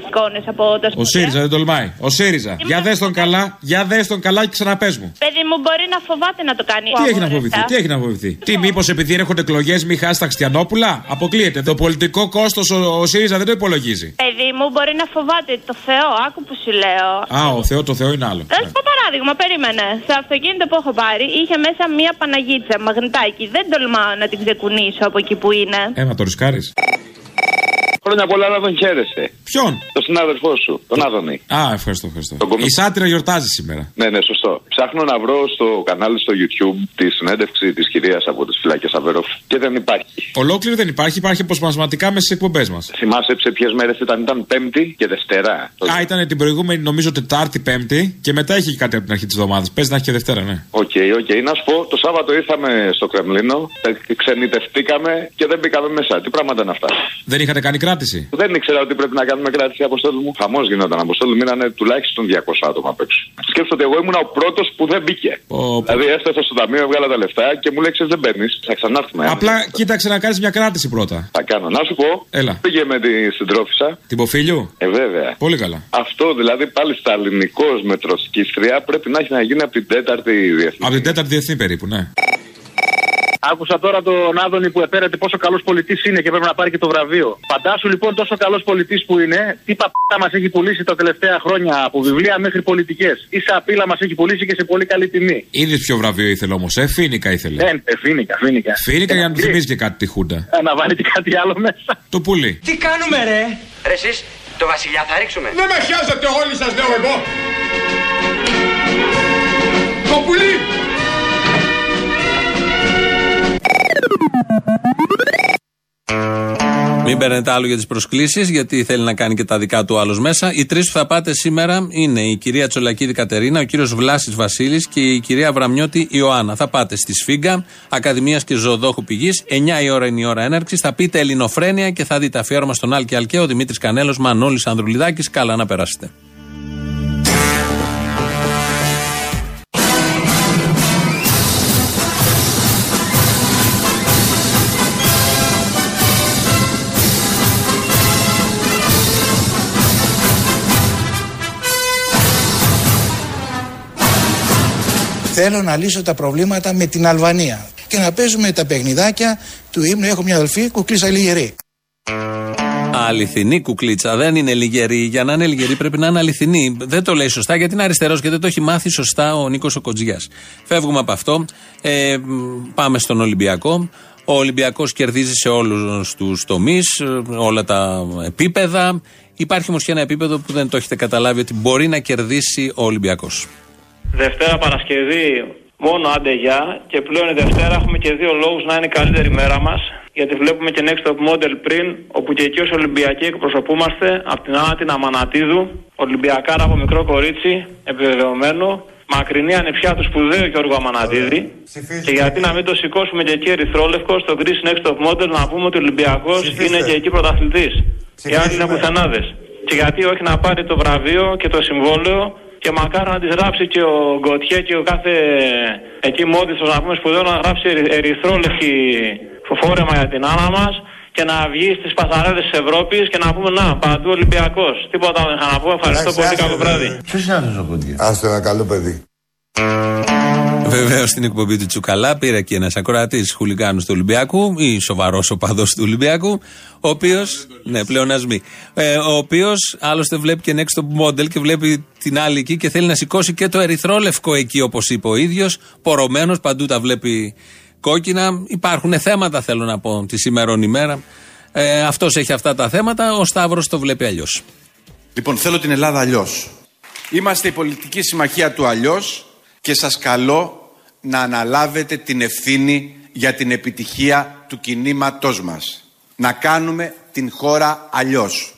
εικόνε από τα Ο σχολεία. ΣΥΡΙΖΑ δεν τολμάει. Ο ΣΥΡΙΖΑ. Για δες τον καλά, για δες τον καλά και ξαναπες μου. Παιδί μου, μπορεί να φοβάται να το κάνει. Τι έχει να φοβηθεί, τι έχει να φοβηθεί. Τι, μήπως επειδή έρχονται εκλογές, μη χάσει τα Χριστιανόπουλα; Αποκλείεται. Το πολιτικό κόστος ο, ο ΣΥΡΙΖΑ δεν το υπολογίζει. Παιδί μου, μπορεί να φοβάται το Θεό. Άκου που σου λέω. Α, ο Θεό, το Θεό είναι άλλο. Θα σου πω παράδειγμα, περίμενε. Στο αυτοκίνητο που έχω πάρει είχε μέσα μία Παναγίτσα, μαγνητάκι. Δεν τολμάω να την ξεκουνήσω από εκεί που είναι. Έμα το ρισκάρεις. Χρόνια πολλά να τον χαίρεσαι. Ποιον; Τον συνάδελφό σου, τον Άδωνη. Α, ευχαριστώ, ευχαριστώ. Η Σάτυρα γιορτάζει σήμερα. Ναι, ναι, σωστό. Ψάχνω να βρω στο κανάλι στο YouTube τη συνέντευξη της κυρίας από τις φυλάκε Αβέροφ και δεν υπάρχει. Ολόκληρη δεν υπάρχει, υπάρχει αποσπασματικά μέσα στις εκπομπές μας. Θυμάσαι σε ποιες μέρες ήταν, ήταν Πέμπτη και Δευτέρα; Α, ήταν την προηγούμενη, νομίζω, Τετάρτη, Πέμπτη και μετά είχε και κάτι από την αρχή της εβδομάδας. Παίζει να έχει και Δευτέρα, ναι. OK, OK. Να σου πω, το Σάββατο ήρθαμε στο Κρεμλίνο, ε, ξενιτευτήκαμε και δεν μπήκαμε μέσα. Τι πράγματα είναι αυτά; Δεν είχατε κάνει κράτηση. Δεν ήξερα ότι πρέπει να κάνουμε κράτηση, Αποστόλου μου. Χαμός γινόταν. Αποστόλου μείνανε τουλάχιστον 200 άτομα απ' έξω. Σκέψτε ότι εγώ ήμουν ο πρώτος που δεν μπήκε. Δηλαδή έφτασα στο ταμείο, έβγαλα τα λεφτά και μου λέει: «Ξέρεις, δεν παίρνεις. Θα ξανάρθουμε. Απλά κοίταξε να κάνεις μια κράτηση πρώτα. Θα κάνω. Να σου πω. Έλα. Πήγε με τη συντρόφισσα. Την Ποφίλιου. Ε, βέβαια. Πολύ καλά. Αυτό δηλαδή πάλι στα ελληνικό με τροσκίστρια πρέπει να έχει να γίνει από την τέταρτη διεθνή. Από την τέταρτη διεθνή περίπου, ναι. Άκουσα τώρα τον Άδωνη που επέρεται πόσο καλός πολιτής είναι και πρέπει να πάρει και το βραβείο. Φαντάσου λοιπόν τόσο καλός πολιτής που είναι, τι παπά μας έχει πουλήσει τα τελευταία χρόνια από βιβλία μέχρι πολιτικές. Ίσα πύλα μας έχει πουλήσει και σε πολύ καλή τιμή. Είδες ποιο βραβείο ήθελε όμως, ε, φίνικα ήθελε. Ε, ε, φίνικα, φίνικα. Φίνικα για να του θυμίζει και κάτι τη Χούντα. Ε, να βάλει και κάτι άλλο μέσα. Το πουλί. Τι κάνουμε ρε! Ρε εσείς, το βασιλιά θα ρίξουμε. Δεν με χιάζετε όλοι σας λέω εγώ. Το πουλί. Μην παίρνετε άλλο για τις προσκλήσεις, γιατί θέλει να κάνει και τα δικά του άλλος μέσα. Οι τρεις που θα πάτε σήμερα είναι η κυρία Τσολακίδη Κατερίνα, ο κύριος Βλάσης Βασίλης και η κυρία Βραμιώτη Ιωάννα. Θα πάτε στη Σφίγγα, Ακαδημίας και Ζωοδόχου Πηγής. 9 η ώρα είναι η ώρα έναρξης. Θα πείτε Ελληνοφρένεια και θα δείτε αφιέρωμα στον Άλκη Αλκαίο, Δημήτρης Κανέλος, Μανώλης Ανδρουλιδάκης. Καλά να περάσετε. Θέλω να λύσω τα προβλήματα με την Αλβανία και να παίζουμε τα παιχνιδάκια του ύμνου. Έχω μια αδελφή κουκλίσα λιγερή. Αληθινή κουκλίτσα. Δεν είναι λιγερή. Για να είναι λιγερή πρέπει να είναι αληθινή. Δεν το λέει σωστά γιατί είναι αριστερός και δεν το έχει μάθει σωστά ο Νίκος ο Κοτζιάς. Φεύγουμε από αυτό. Ε, πάμε στον Ολυμπιακό. Ο Ολυμπιακός κερδίζει σε όλους τους τομείς, όλα τα επίπεδα. Υπάρχει όμως και ένα επίπεδο που δεν το έχετε καταλάβει ότι μπορεί να κερδίσει ο Ολυμπιακός. Δευτέρα Παρασκευή μόνο άντε γεια. Και πλέον η Δευτέρα έχουμε και δύο λόγους να είναι η καλύτερη μέρα μας γιατί βλέπουμε και Next Top Model πριν όπου και εκεί ως Ολυμπιακοί εκπροσωπούμαστε από την Άννα την Αμανατίδου Ολυμπιακάρα από μικρό κορίτσι επιβεβαιωμένο μακρινή ανεψιά τους σπουδαίου Γιώργου Αμανατίδη. Και γιατί να μην το σηκώσουμε και εκεί ερυθρόλευκο στο Greece Next Top Model να πούμε ότι ο Ολυμπιακός είναι και εκεί πρωταθλητής. Οι άλλοι είναι πουθενάδες και γιατί όχι να πάρει το βραβείο και το συμβόλαιο και μακάρι να τη γράψει και ο Γκοτιέ και ο κάθε εκεί μόντιστο να πούμε σπουδαίο να γράψει ερυ- ερυθρόλευκη φόρεμα για την άνα μας και να βγει στις πασαρέδε της Ευρώπης και να πούμε Να, παντού Ολυμπιακός. Τίποτα δεν είχα να πω. Ευχαριστώ πολύ. Καλό βράδυ. Ποιος είναι αυτός ο Κοντιέ. Άστε ένα καλό παιδί. Βεβαίως στην εκπομπή του Τσουκαλά πήρε και ένας ακροατής χουλιγάνου του Ολυμπιακού ή σοβαρός οπαδός του Ολυμπιακού, ο οποίο. Ναι, πλεονασμή. Ε, ο οποίος άλλωστε βλέπει και next top model και βλέπει την άλλη εκεί και θέλει να σηκώσει και το ερυθρόλευκο εκεί, όπως είπε ο ίδιος. Πορωμένος, παντού τα βλέπει κόκκινα. Υπάρχουν θέματα, θέλω να πω, τη σήμερον ημέρα. Ε, Αυτός έχει αυτά τα θέματα, ο Σταύρος το βλέπει αλλιώς. Λοιπόν, θέλω την Ελλάδα αλλιώς. Είμαστε η πολιτική συμμαχία του αλλιώς και σας καλώ να αναλάβετε την ευθύνη για την επιτυχία του κινήματός μας. Να κάνουμε την χώρα αλλιώς.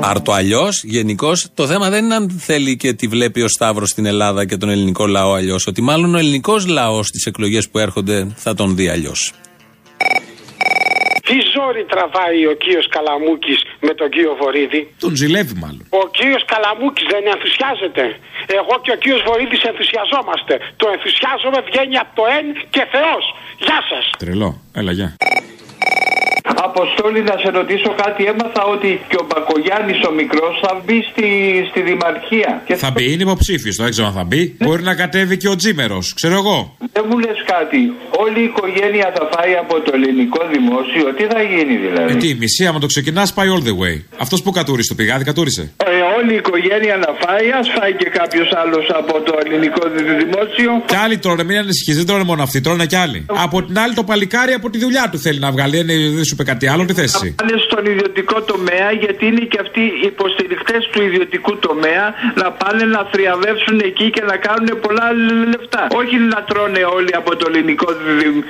Άρτο αλλιώς, γενικώς. Το θέμα δεν είναι αν θέλει και τη βλέπει ο Σταύρος στην Ελλάδα και τον ελληνικό λαό αλλιώς. Ότι μάλλον ο ελληνικός λαός στις εκλογές που έρχονται θα τον δει αλλιώς. Τι ζόρι τραβάει ο κύριος Καλαμούκης με τον κύριο Βορύδη; Τον ζηλεύει μάλλον. Ο κύριος Καλαμούκης δεν ενθουσιάζεται. Εγώ και ο κύριος Βορύδης ενθουσιαζόμαστε. Το ενθουσιάζομαι βγαίνει από το εν και Θεός. Γεια σας. Τρελό. Έλα, γεια. Αποστόλη, να σε ρωτήσω κάτι. Έμαθα ότι και ο Μπακογιάννης ο μικρός θα μπει στη, στη Δημαρχία. Και Θα μπει, είναι υποψήφιος. Δεν ξέρω αν θα μπει. Μπορεί να κατέβει και ο Τζίμερος, ξέρω εγώ. Δεν μου λες κάτι. Όλη η οικογένεια θα φάει από το ελληνικό δημόσιο. Τι θα γίνει δηλαδή; Ε, τι, μισή, άμα το ξεκινάς, πάει all the way. Αυτός που κατούρισε το πηγάδι, κατούρισε. Ε, όλη η οικογένεια να φάει, ας φάει και κάποιος άλλος από το ελληνικό δη- δημόσιο. Κι άλλοι τρώνε, μην ανησυχείς, δεν τρώνε μόνο αυτοί, τρώνε κι άλλοι. Από την άλλη, το παλικάρι από τη δουλειά του θέλει να βγάλει. Δεν, δεν σου είπε κάτι άλλο, τι θέση. εσύ; πάνε στον ιδιωτικό τομέα γιατί είναι και αυτοί οι υποστηρικτέ του ιδιωτικού τομέα να πάνε να θριαβεύσουν εκεί και να κάνουν πολλά λεφτά. Όχι να τρώνε όλοι από το ελληνικό δη-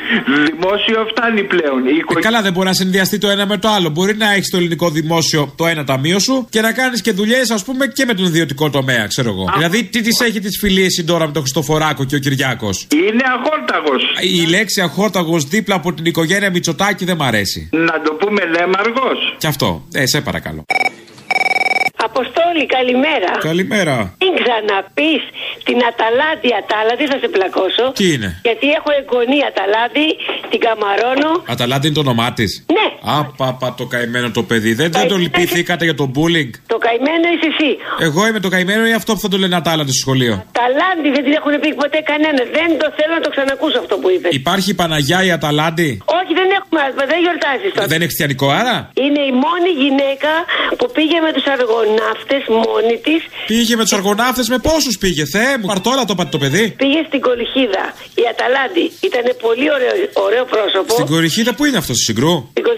δημόσιο, φτάνει πλέον. Η Ε, καλά, δεν μπορεί να συνδυαστεί το ένα με το άλλο. Μπορεί να έχεις το ελληνικό δημόσιο το ένα ταμείο σου και να κάνεις και δουλειές, ας πούμε, και με τον ιδιωτικό τομέα, ξέρω εγώ. Δηλαδή, τι τι έχει τις φιλίες τώρα με τον Χριστοφοράκο και ο Κυριάκος; Είναι αχόρταγος. Η λέξη αχόρταγος δίπλα από την οικογένεια Μητσοτάκη δεν μ' αρέσει. Να το πούμε λέμαργο. Κι αυτό. Ε, σε παρακαλώ. Αποστόλη, καλημέρα. Καλημέρα. Μην ξαναπείς την Αταλάντη Ατάλαντη, θα σε πλακώσω. Τι είναι; Γιατί έχω εγγονή Αταλάντη, την Καμαρώνω. Αταλάντη είναι το όνομά της. Ναι. Άπαπα το καημένο το παιδί. Δεν, δεν το λυπηθήκατε για το bullying. Το καημένο είσαι εσύ. Εγώ είμαι το καημένο ή αυτό που θα το λένε Ατάλαντη στο σχολείο; Ταλάντη δεν την έχουν πει ποτέ κανένα. Δεν το θέλω να το ξανακούσω αυτό που είπες. Υπάρχει η Παναγιά η Αταλάντη; Όχι, δεν έχουμε άσπα, δεν γιορτάζεις τώρα. Δεν είναι χριστιανικό άρα; Είναι η μόνη γυναίκα που πήγε με τους αργοναύτες μόνη της. Πήγε με τους αργοναύτες με πόσους πήγε. Θεέ μου, παρτόλα το είπατε το παιδί. Πήγε στην Κολχίδα. Η Αταλάντη ήταν πολύ ωραίο, ωραίο πρόσωπο. Στην κορυχίδα που είναι αυτό στη συγκρού;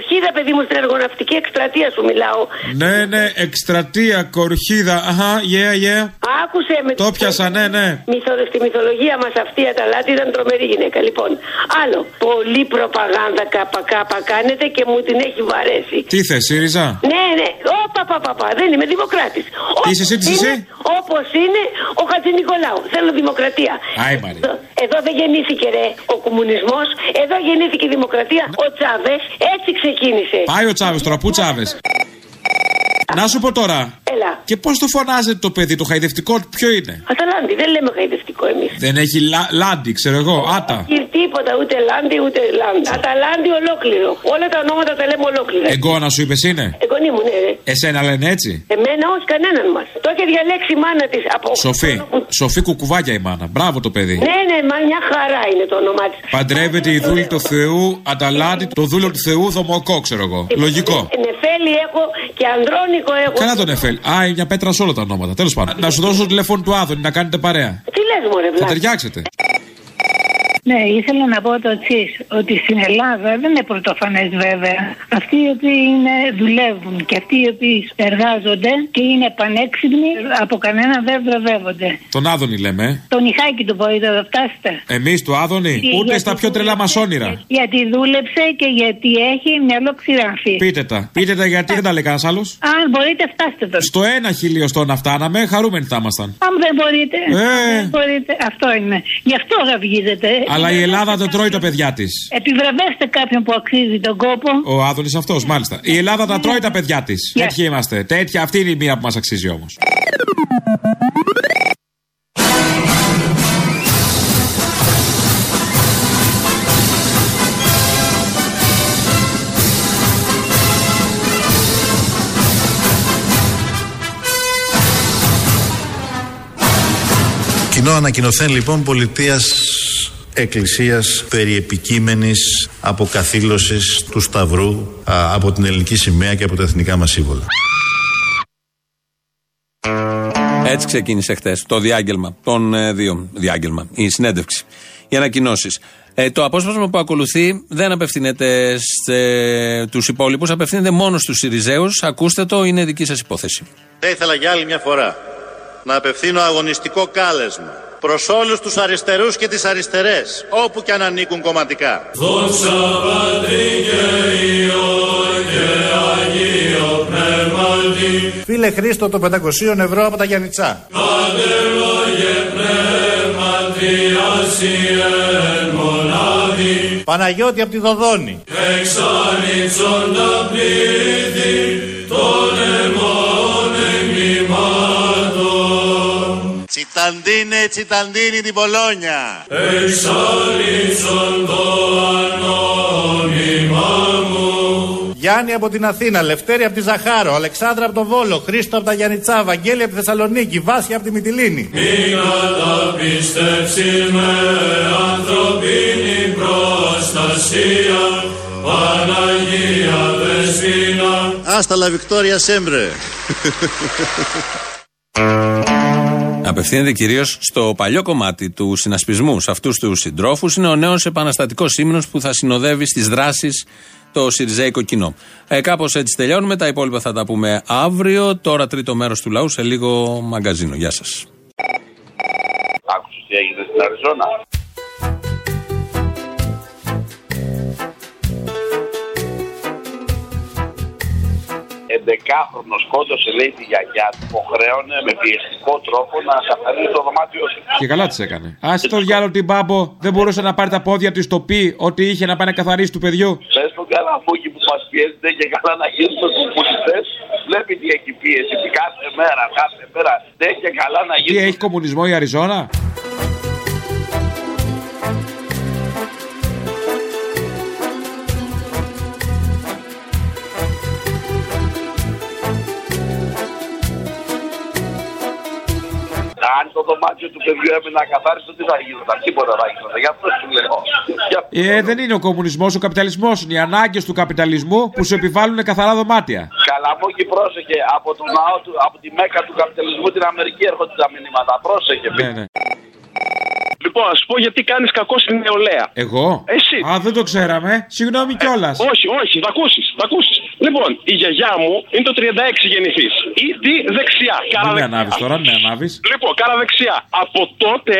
Στην Κολχίδα, παιδί μου, στην αργοναυτική εκστρατεία σου μιλάω. Ναι, ναι, εκστρατεία, κορχίδα. Αχά, yeah, yeah. Άκουσε με Το πιάσα, ναι, ναι. Μυθο, στη μυθολογία μας αυτή η Αταλάντη ήταν τρομερή γυναίκα. Λοιπόν, άλλο. Πολύ προπαγάνδα κάπα κάπα κάνετε και μου την έχει βαρέσει. Τι θες, ΣΥΡΙΖΑ; Ναι, ναι. Όπα, πα, πα, πα. Δεν είμαι δημοκράτης. Είσαι εσύ, τι είσαι; Όπως είναι ο Χατζη Νικολάου. Θέλω δημοκρατία. Άι, Μαρία. Εδώ, εδώ δεν γεννήθηκε ρε ο κομμουνισμός. Εδώ γεννήθηκε η δημοκρατία. Ο Τσάβες έτσι ξεκίνησε. Πάει ο Τσάβες τώρα, πού Τσάβες; Να σου πω τώρα. Έλα. Και πώ το φωνάζετε το παιδί, το χαϊδευτικό, ποιο είναι. Αταλάντη, δεν λέμε χαϊδευτικό εμεί. Δεν έχει λα, λάντι, ξέρω εγώ, άτα. Τίποτα, ούτε λάντι, ούτε λάντι. Αταλάντη ολόκληρο. Όλα τα ονόματα τα λέμε ολόκληρα. Εγκόνα σου είπε είναι. Εγγονή μου, ναι, ρε. Εσένα λένε έτσι. Εμένα όχι κανέναν μα. Το είχε διαλέξει η μάνα τη από. Σοφή. Σοφή κουκουβάκια η μάνα. Μπράβο το παιδί. Ναι, ναι, μα μια χαρά είναι το όνομά τη. Παντρεύεται η δούλη του Θεού, Αταλάντη, το δούλο του Θεού, Δομοκό, ξέρω εγώ. Λογικό. Νεφέλη έχω και ανδρώνικο έχω. Καλά τον Εφέλ. Α, είναι μια πέτρα σε όλα τα ονόματα. Τέλος πάντων. Να σου δώσω το τηλέφωνο του Άδωνη να κάνετε παρέα. Τι λες, Μωρέ, Θα βλάκα. ταιριάξετε. Ναι, ήθελα να πω το εξής, ότι στην Ελλάδα δεν είναι πρωτοφανές βέβαια. Αυτοί οι οποίοι είναι, δουλεύουν και αυτοί οι οποίοι εργάζονται και είναι πανέξυπνοι, από κανένα δεν βραβεύονται. Τον Άδωνη λέμε. ε. Το νυχάκι του μπορείτε να φτάσετε. Εμείς του Άδωνη, Τι, ούτε γιατί στα πιο τρελά μα όνειρα. Γιατί δούλεψε και γιατί έχει μυαλό ξηράφι. Πείτε τα. Πείτε τα γιατί δεν τα λέει κανένας άλλος. Αν μπορείτε, φτάστε το. Στο ένα χιλιοστό να φτάναμε, χαρούμενοι θα ήμασταν. Αν δεν μπορείτε, Ε. δεν μπορείτε. Αυτό είναι. Γι' αυτό γαυγίζετε. Αλλά η Ελλάδα δεν τρώει τα παιδιά της. Επιβραβεύστε κάποιον που αξίζει τον κόπο. Ο Άδωνης αυτός, μάλιστα. Η Ελλάδα τα τρώει τα παιδιά της. Ναι. Τέτοιοι είμαστε. Τέτοια, αυτή είναι η μία που μας αξίζει όμως. Κοινό ανακοινωθέν λοιπόν πολιτείας εκκλησίας περί επικείμενης αποκαθήλωσης του Σταυρού α, από την ελληνική σημαία και από τα εθνικά μας σύμβολα. Έτσι ξεκίνησε χθες το διάγγελμα των ε, δύο. Διάγγελμα, η συνέντευξη. Οι ανακοινώσεις. Ε, το απόσπασμα που ακολουθεί δεν απευθύνεται στου υπόλοιπους, απευθύνεται μόνο στους Σιριζέους. Ακούστε το, είναι δική σας υπόθεση. Θα ήθελα για άλλη μια φορά να απευθύνω αγωνιστικό κάλεσμα Προς όλους τους αριστερούς και τις αριστερές, όπου και αν ανήκουν κομματικά. Δόξα Πατρί και Υιό και Αγίο Πνεύματι, Φίλε Χρήστο των 500 ευρώ από τα Γιαννιτσά. Πατερόγε Πνεύματι, Ασιεν μονάδι, Παναγιώτη από τη Δοδόνη. εξάνοιξον τα πλήθη των αιμών εγκλημάτων. Τσιταντίνε, τσιταντίνη την Πολόνια. Εξάνοιξον το ανώνυμά μου, Γιάννη από την Αθήνα, Λευτέρη από τη Ζαχάρο, Αλεξάνδρα από το Βόλο, Χρήστο από τα Γιαννιτσά, Βαγγέλη από τη Θεσσαλονίκη, Βάσια από τη Μυτιλίνη. Μην καταπιστεύσεις με ανθρωπίνη προστασία, Παναγία Δεσπίνα, Άστα λα Βικτόρια Σέμπρε. Απευθύνεται κυρίως στο παλιό κομμάτι του συνασπισμού, σε αυτούς τους συντρόφους. Είναι ο νέος επαναστατικός ύμνος που θα συνοδεύει στις δράσεις το Σιριζέικο κοινό. Ε, Κάπως έτσι τελειώνουμε. Τα υπόλοιπα θα τα πούμε αύριο. Τώρα τρίτο μέρος του λαού σε λίγο μαγκαζίνο. Γεια σας. Άκουσες τι έγινε στην Αριζόνα; Εντεκάχρονο σκότωσε λέει τη γιαγιά του, υποχρέωνε με πιεστικό τρόπο να καθαρίσει το δωμάτιό του. Και καλά της έκανε. Α το διάλογο την μπάμπο, δεν μπορούσε να πάρει τα πόδια του στο πει ότι είχε να πάει να καθαρίσει του παιδιού. Πε τον καλαμούκι που μας πιέζεται και καλά να γίνουμε κομμουνιστές; Βλέπει τι έχει πίεση. Τι κάθε μέρα, κάθε μέρα. Δεν και καλά να Τι γίνουμε. έχει κομμουνισμό η Αριζόνα; Δωμάτιο του παιδιού έμεινε ακαθάριστο, τι θα γινόταν. Τίποτα θα γινόταν. Γι' αυτό σου λέω. Γι' Ε, δεν είναι ο κομμουνισμός, ο καπιταλισμός. Είναι οι ανάγκες του καπιταλισμού που σου επιβάλλουν καθαρά δωμάτια. Καλαμούκι, πρόσεχε. Από το ναό του, από τη μέκα του καπιταλισμού την Αμερική έρχονται τα μηνύματα. Πρόσεχε. Ναι, ναι. Λοιπόν, ας σου πω γιατί κάνεις κακό στην νεολαία. Εγώ; Εσύ. Α, δεν το ξέραμε. Συγγνώμη κιόλας. Όχι, όχι, θα ακούσεις. Θα ακούσεις. Λοιπόν, η γιαγιά μου είναι το 36 γεννηθής. Ή τη δεξιά. Μην με ανάβεις τώρα, μην με ανάβεις. Λοιπόν, κάρα δεξιά. Από τότε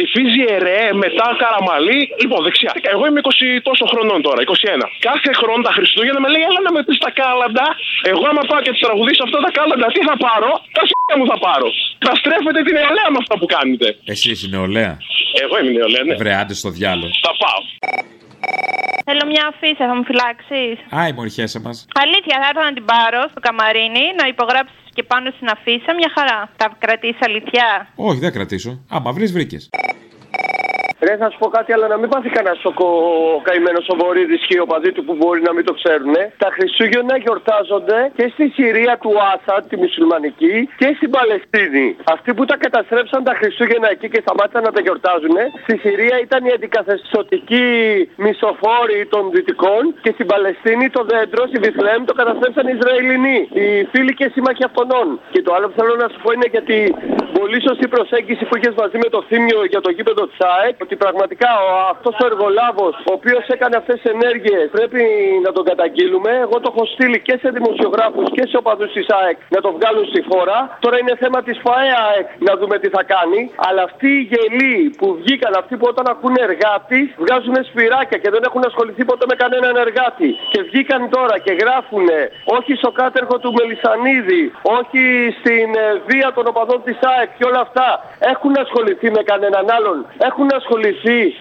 ψηφίζει ΕΡΕ μετά Καραμαλή. Λοιπόν, δεξιά. Εγώ είμαι 20 τόσο χρονών τώρα, 21. Κάθε χρόνο τα Χριστούγεννα με λέει, έλα να με πεις τα κάλαντα. Εγώ, άμα πάω και τη τραγουδήσω αυτά τα κάλαντα, τι θα πάρω; Τα σ*** μου θα πάρω. Θα στρέφετε την νεολαία με αυτά που κάνετε. Εσύ είσαι νεολαία. Εγώ είμαι νεολαία, ναι. Βρε, άντε στο διάλο. Θα πάω. Θέλω μια αφίσα, θα μου φυλάξεις. Α, η μοριχέσαι μας. Αλήθεια, θα έρθω να την πάρω στο καμαρίνι, να υπογράψεις και πάνω στην αφίσα μια χαρά. Θα κρατήσεις αλήθεια; Όχι, δεν κρατήσω. Άμα βρεις, βρήκες. Ρε, θα σου πω κάτι, αλλά να μην πάθει κανένα σοκο ο καημένος ο Βορύδης και οι οπαδοί του που μπορεί να μην το ξέρουν. Τα Χριστούγεννα γιορτάζονται και στη Συρία του Άσαντ, τη μουσουλμανική, και στην Παλαιστίνη. Αυτοί που τα καταστρέψαν τα Χριστούγεννα εκεί και σταμάτησαν να τα γιορτάζουν, στη Συρία ήταν οι αντικαθεστωτικοί μισοφόροι των Δυτικών και στην Παλαιστίνη το δέντρο, στη Βιθλέμ, το καταστρέψαν οι Ισραηλινοί, οι φίλοι και σύμμαχοι αυτών. Και το άλλο που θέλω να σου πω είναι γιατί πολύ σωστή προσέγγιση που είχες μαζί με το θύμιο για το γήπεδο της ΑΕΚ, ότι πραγματικά αυτός ο εργολάβος, ο οποίος έκανε αυτές τις ενέργειες, πρέπει να τον καταγγείλουμε. Εγώ το έχω στείλει και σε δημοσιογράφους και σε οπαδούς της ΑΕΚ να το βγάλουν στη φόρα. Τώρα είναι θέμα της ΦΑΕΑΕΚ να δούμε τι θα κάνει. Αλλά αυτοί οι γελοί που βγήκαν, αυτοί που όταν ακούνε εργάτη, βγάζουν σφυράκια και δεν έχουν ασχοληθεί ποτέ με κανέναν εργάτη. Και βγήκαν τώρα και γράφουν όχι στο κάτεργο του Μελισανίδη, όχι στην ε, βία των οπαδών της ΑΕΚ και όλα αυτά. Έχουν ασχοληθεί με κανέναν άλλον. Έχουν ασχοληθεί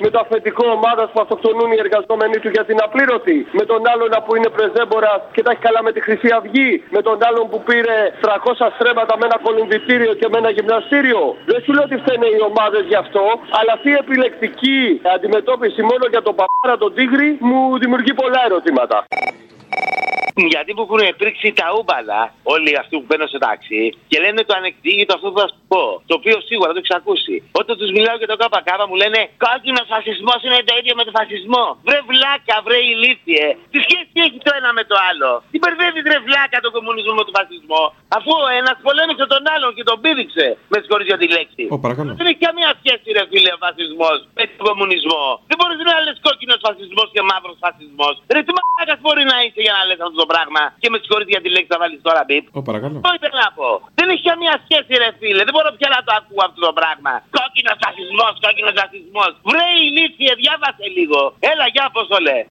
με το αφεντικό ομάδα που αυτοκτονούν οι εργαζόμενοι του για την απλήρωτη. Με τον άλλον που είναι πρεζέμπορα και τα έχει καλά με τη Χρυσή Αυγή. Με τον άλλον που πήρε 300 στρέμματα με ένα κολυμβητήριο και με ένα γυμναστήριο. Δεν σου λέω ότι φταίνε οι ομάδες γι' αυτό, αλλά αυτή η επιλεκτική αντιμετώπιση μόνο για τον παπάρα τον τίγρη μου δημιουργεί πολλά ερωτήματα. Γιατί που έχουν πρίξει τα ούμπαλα όλοι αυτοί που μπαίνουν σε τάξη και λένε το ανεκτήγητο αυτό που θα σου πω. Το οποίο σίγουρα το έχεις ακούσει. Όταν τους μιλάω για το ΚΚ μου λένε Κόκκινο φασισμός είναι το ίδιο με το φασισμό. Βρε βλάκα, βρε ηλίθιε. Τι σχέση έχει το ένα με το άλλο. Τι μπερδεύει βρε βλάκα το κομμουνισμό με τον φασισμό. Αφού ο ένας πολέμησε τον άλλον και τον πήδηξε. Με συγχωρείτε για τη λέξη. Ω, παρακαλώ. Δεν έχει καμία σχέση, ρε φίλε, ο φασισμός με τον κομμουνισμό. Δεν μπορείς να λες κόκκινος φασισμός και μαύρος φασισμός. Ρε τι μα μαλάκας μπορεί να είσαι για να λες αυτό το πράγμα. Και με συγχωρείτε για τη λέξη θα βάλεις τώρα μπιπ. Ω, παρακαλώ. Το ήθελα να πω. Δεν έχει καμία σχέση, ρε φίλε. Δεν μπορώ πια να το ακούω αυτό το πράγμα. Κόκκινος ρατσισμό, κόκκινος ρατσισμό. Βρε ηλίθιε, διάβασε λίγο. Έλα, για πώς το λέει.